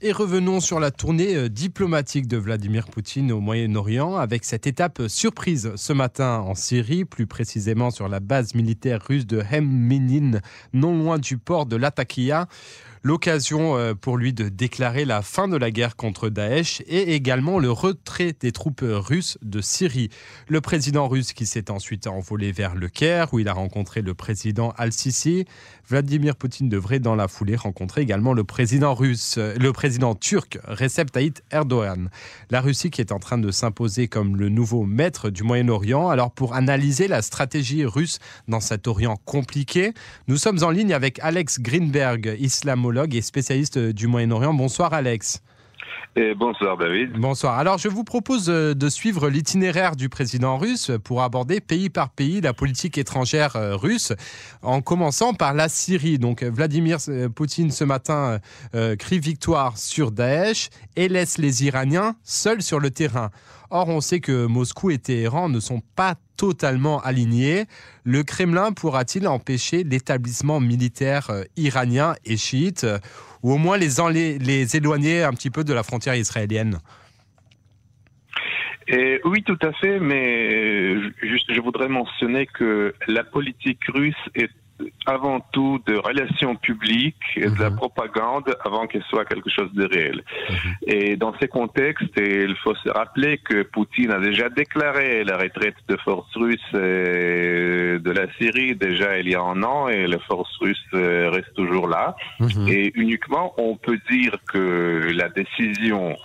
Et revenons sur la tournée euh, diplomatique de Vladimir Poutine au Moyen-Orient avec cette étape surprise ce matin en Syrie, plus précisément sur la base militaire russe de Hemmenin, non loin du port de Latakia. L'occasion euh, pour lui de déclarer la fin de la guerre contre Daesh et également le retrait des troupes russes de Syrie. Le président russe qui s'est ensuite envolé vers le Caire où il a rencontré le président Al-Sisi. Vladimir Poutine devrait dans la foulée rencontrer également le président russe, euh, le président turc Recep Tayyip Erdogan. La Russie qui est en train de s'imposer comme le nouveau maître du Moyen-Orient. Alors pour analyser la stratégie russe dans cet Orient compliqué, nous sommes en ligne avec Alex Greenberg, et spécialiste du Moyen-Orient. Bonsoir Alex. Et bonsoir David. Bonsoir. Alors je vous propose euh, de suivre l'itinéraire du président russe pour aborder pays par pays la politique étrangère euh, russe, en commençant par la Syrie. Donc Vladimir euh, Poutine ce matin crie victoire sur Daesh et laisse les Iraniens seuls sur le terrain. Or on sait que Moscou et Téhéran ne sont pas totalement alignés. Le Kremlin pourra-t-il empêcher l'établissement militaire iranien et chiite ou au moins les, éloigner un petit peu de la frontière israélienne? Et oui, tout à fait, mais juste, je voudrais mentionner que la politique russe est avant tout de relations publiques et de la mhm. propagande avant qu'elle soit quelque chose de réel. Mhm. Et dans ces contextes, il faut se rappeler que Poutine a déjà déclaré la retraite de forces russes euh, de la Syrie déjà il y a un an et les forces russes euh, restent toujours là. Mhm. Et uniquement, on peut dire que la décision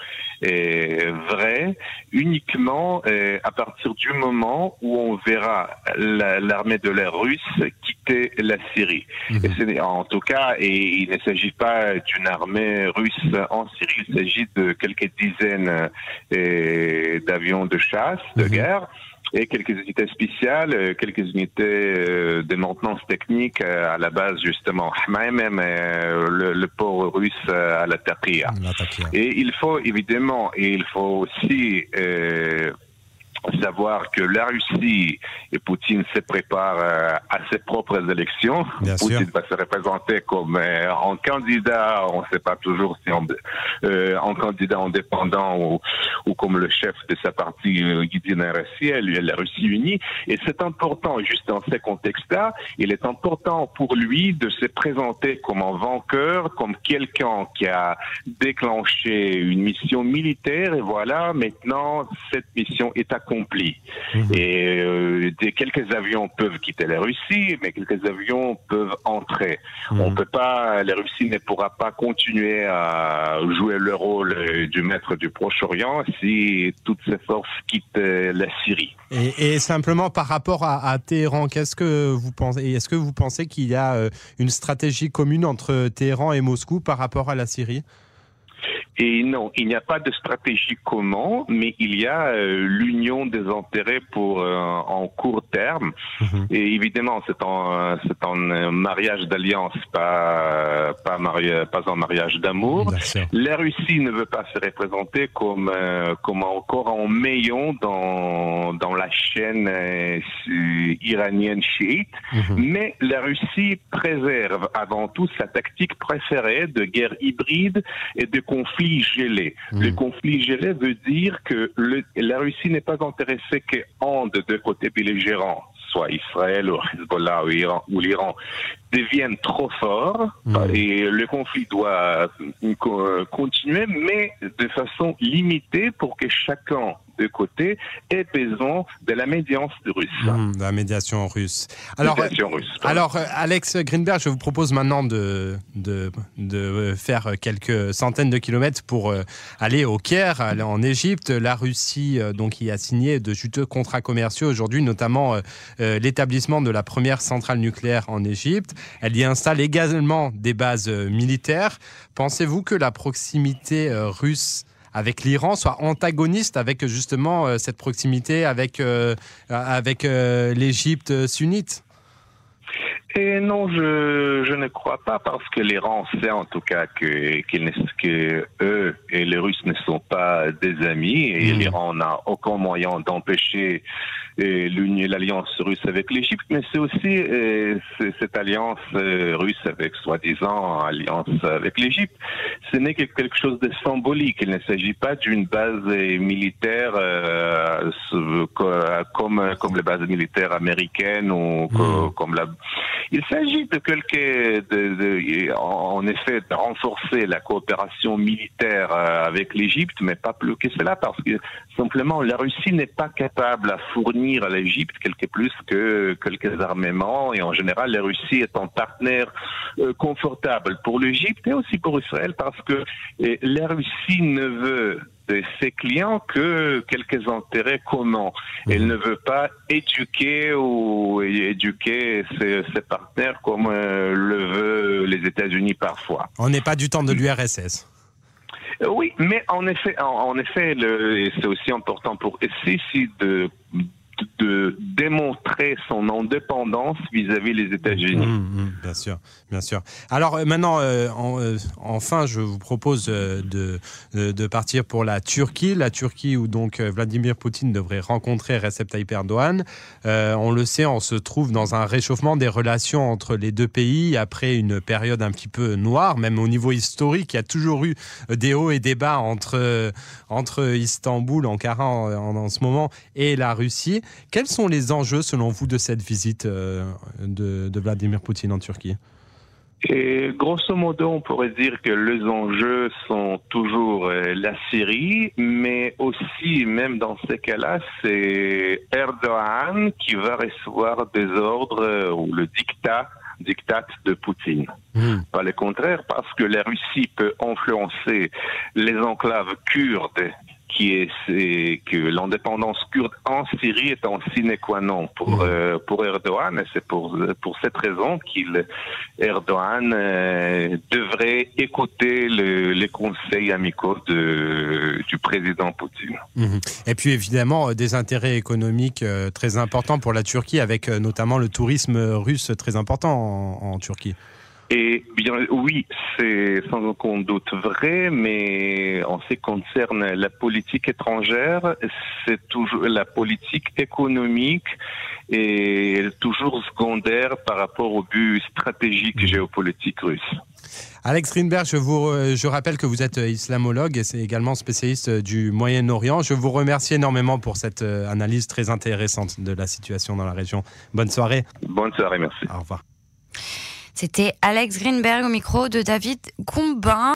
vrai uniquement euh, à partir du moment où on verra l'armée de l'air russe quitter la Syrie. Mhm. Et en tout cas, et il ne s'agit pas d'une armée russe en Syrie, il s'agit de quelques dizaines euh, d'avions de chasse, de mhm. guerre et quelques unités spéciales, euh, quelques unités euh, de maintenance technique euh, à la base justement, même le, le port russe à la Takia. Et il faut évidemment, et il faut aussi savoir que la Russie et Poutine se préparent euh, à ses propres élections. Poutine va se représenter comme euh, un candidat, on ne sait pas toujours si on, euh, un candidat indépendant ou, ou, comme le chef de sa partie lui la Russie unie. Et c'est important, juste dans ces contextes-là, il est important pour lui de se présenter comme un vainqueur, comme quelqu'un qui a déclenché une mission militaire et voilà, maintenant cette mission est accomplie Mhm. Et euh, des, quelques avions peuvent quitter la Russie, mais quelques avions peuvent entrer. Mhm. On peut pas, la Russie ne pourra pas continuer à jouer le rôle du maître du Proche-Orient si toutes ses forces quittent euh, la Syrie. Et, simplement par rapport à, Téhéran, qu'est-ce que vous pensez Est-ce que vous pensez qu'il y a euh, une stratégie commune entre Téhéran et Moscou par rapport à la Syrie? Et non, il n'y a pas de stratégie commune, mais il y a euh, l'union des intérêts pour euh, en court terme. Mhm. Et évidemment, c'est un c'est un mariage d'alliance, pas pas pas un mariage d'amour. La Russie ne veut pas se représenter comme euh, comme encore un maillon dans dans la chaîne iranienne chiite, mhm. mais la Russie préserve avant tout sa tactique préférée de guerre hybride et de conflit gelé. Le hmm. conflit gelé veut dire que la Russie n'est pas intéressée qu'un de deux côtés belligérants soit Israël ou Hezbollah ou l'Iran, deviennent trop forts hmm. et le conflit doit euh, continuer, mais de façon limitée pour que chacun de côté et besoin de la médiation russe. Hmm, la médiation russe. Alors, alors euh, Alex Greenberg, je vous propose maintenant de, de, de, faire quelques centaines de kilomètres pour euh, aller au Caire, aller en Égypte. La Russie euh, donc, y a signé de juteux contrats commerciaux aujourd'hui, notamment l'établissement de la première centrale nucléaire en Égypte. Elle y installe également des bases militaires. Pensez-vous que la proximité russe avec l'Iran soit antagoniste avec justement euh, cette proximité avec, euh, avec euh, l'Égypte sunnite et non, je, je ne crois pas parce que l'Iran sait en tout cas que, que eux et les Russes ne sont pas des amis et mmh. l'Iran n'a aucun moyen d'empêcher l'alliance russe avec l'Égypte, mais c'est aussi euh, cette alliance euh, russe avec soi-disant alliance avec l'Égypte. Ce n'est que quelque chose de symbolique. Il ne s'agit pas d'une base militaire euh, comme comme les bases militaires américaines ou mmh. comme la. Il s'agit de quelque de, de, en effet de renforcer la coopération militaire avec l'Égypte, mais pas plus que cela parce que simplement la Russie n'est pas capable à fournir à l'Égypte quelque plus que quelques armements et en général la Russie est un partenaire euh, confortable pour l'Égypte et aussi pour Israël parce que la Russie ne veut de ses clients que quelques intérêts communs. Elle mhm. ne veut pas éduquer ou éduquer ses, partenaires comme euh, le veut les États-Unis parfois. On n'est pas du temps de l'URSS. Oui, mais en effet, en, effet, c'est aussi important pour ici de démontrer son indépendance vis-à-vis des États-Unis. Mmh, mmh, bien sûr, bien sûr. Alors euh, maintenant, euh, euh, enfin, je vous propose de, de partir pour la Turquie, la Turquie où donc Vladimir Poutine devrait rencontrer Recep Tayyip Erdogan. on le sait, on se trouve dans un réchauffement des relations entre les deux pays après une période un petit peu noire, même au niveau historique. Il y a toujours eu des hauts et des bas entre entre Istanbul, Ankara en, en ce moment, et la Russie. Quels sont les enjeux, selon vous, de cette visite euh, de, Vladimir Poutine en Turquie? Et grosso modo, on pourrait dire que les enjeux sont toujours euh, la Syrie, mais aussi, même dans ces cas-là, c'est Erdogan qui va recevoir des ordres euh, ou le dictat dictat de Poutine. Hmm. Pas le contraire, parce que la Russie peut influencer les enclaves kurdes qui est, que l'indépendance kurde en Syrie est en sine qua non pour, mmh. euh, pour Erdogan. Et c'est pour, pour cette raison qu'il Erdogan euh, devrait écouter les conseils amicaux de, du président Poutine. Mmh. Et puis évidemment, euh, des intérêts économiques très importants pour la Turquie, avec notamment le tourisme russe très important en Turquie. Et bien oui, c'est sans aucun doute vrai, mais en ce qui concerne la politique étrangère, c'est toujours la politique économique est toujours secondaire par rapport au but stratégique mmh. géopolitique russe. Alex Greenberg, je, vous, je rappelle que vous êtes islamologue et c'est également spécialiste du Moyen-Orient. Je vous remercie énormément pour cette euh, analyse très intéressante de la situation dans la région. Bonne soirée. Bonne soirée, merci. Au revoir. C'était Alex Greenberg au micro de David Combin.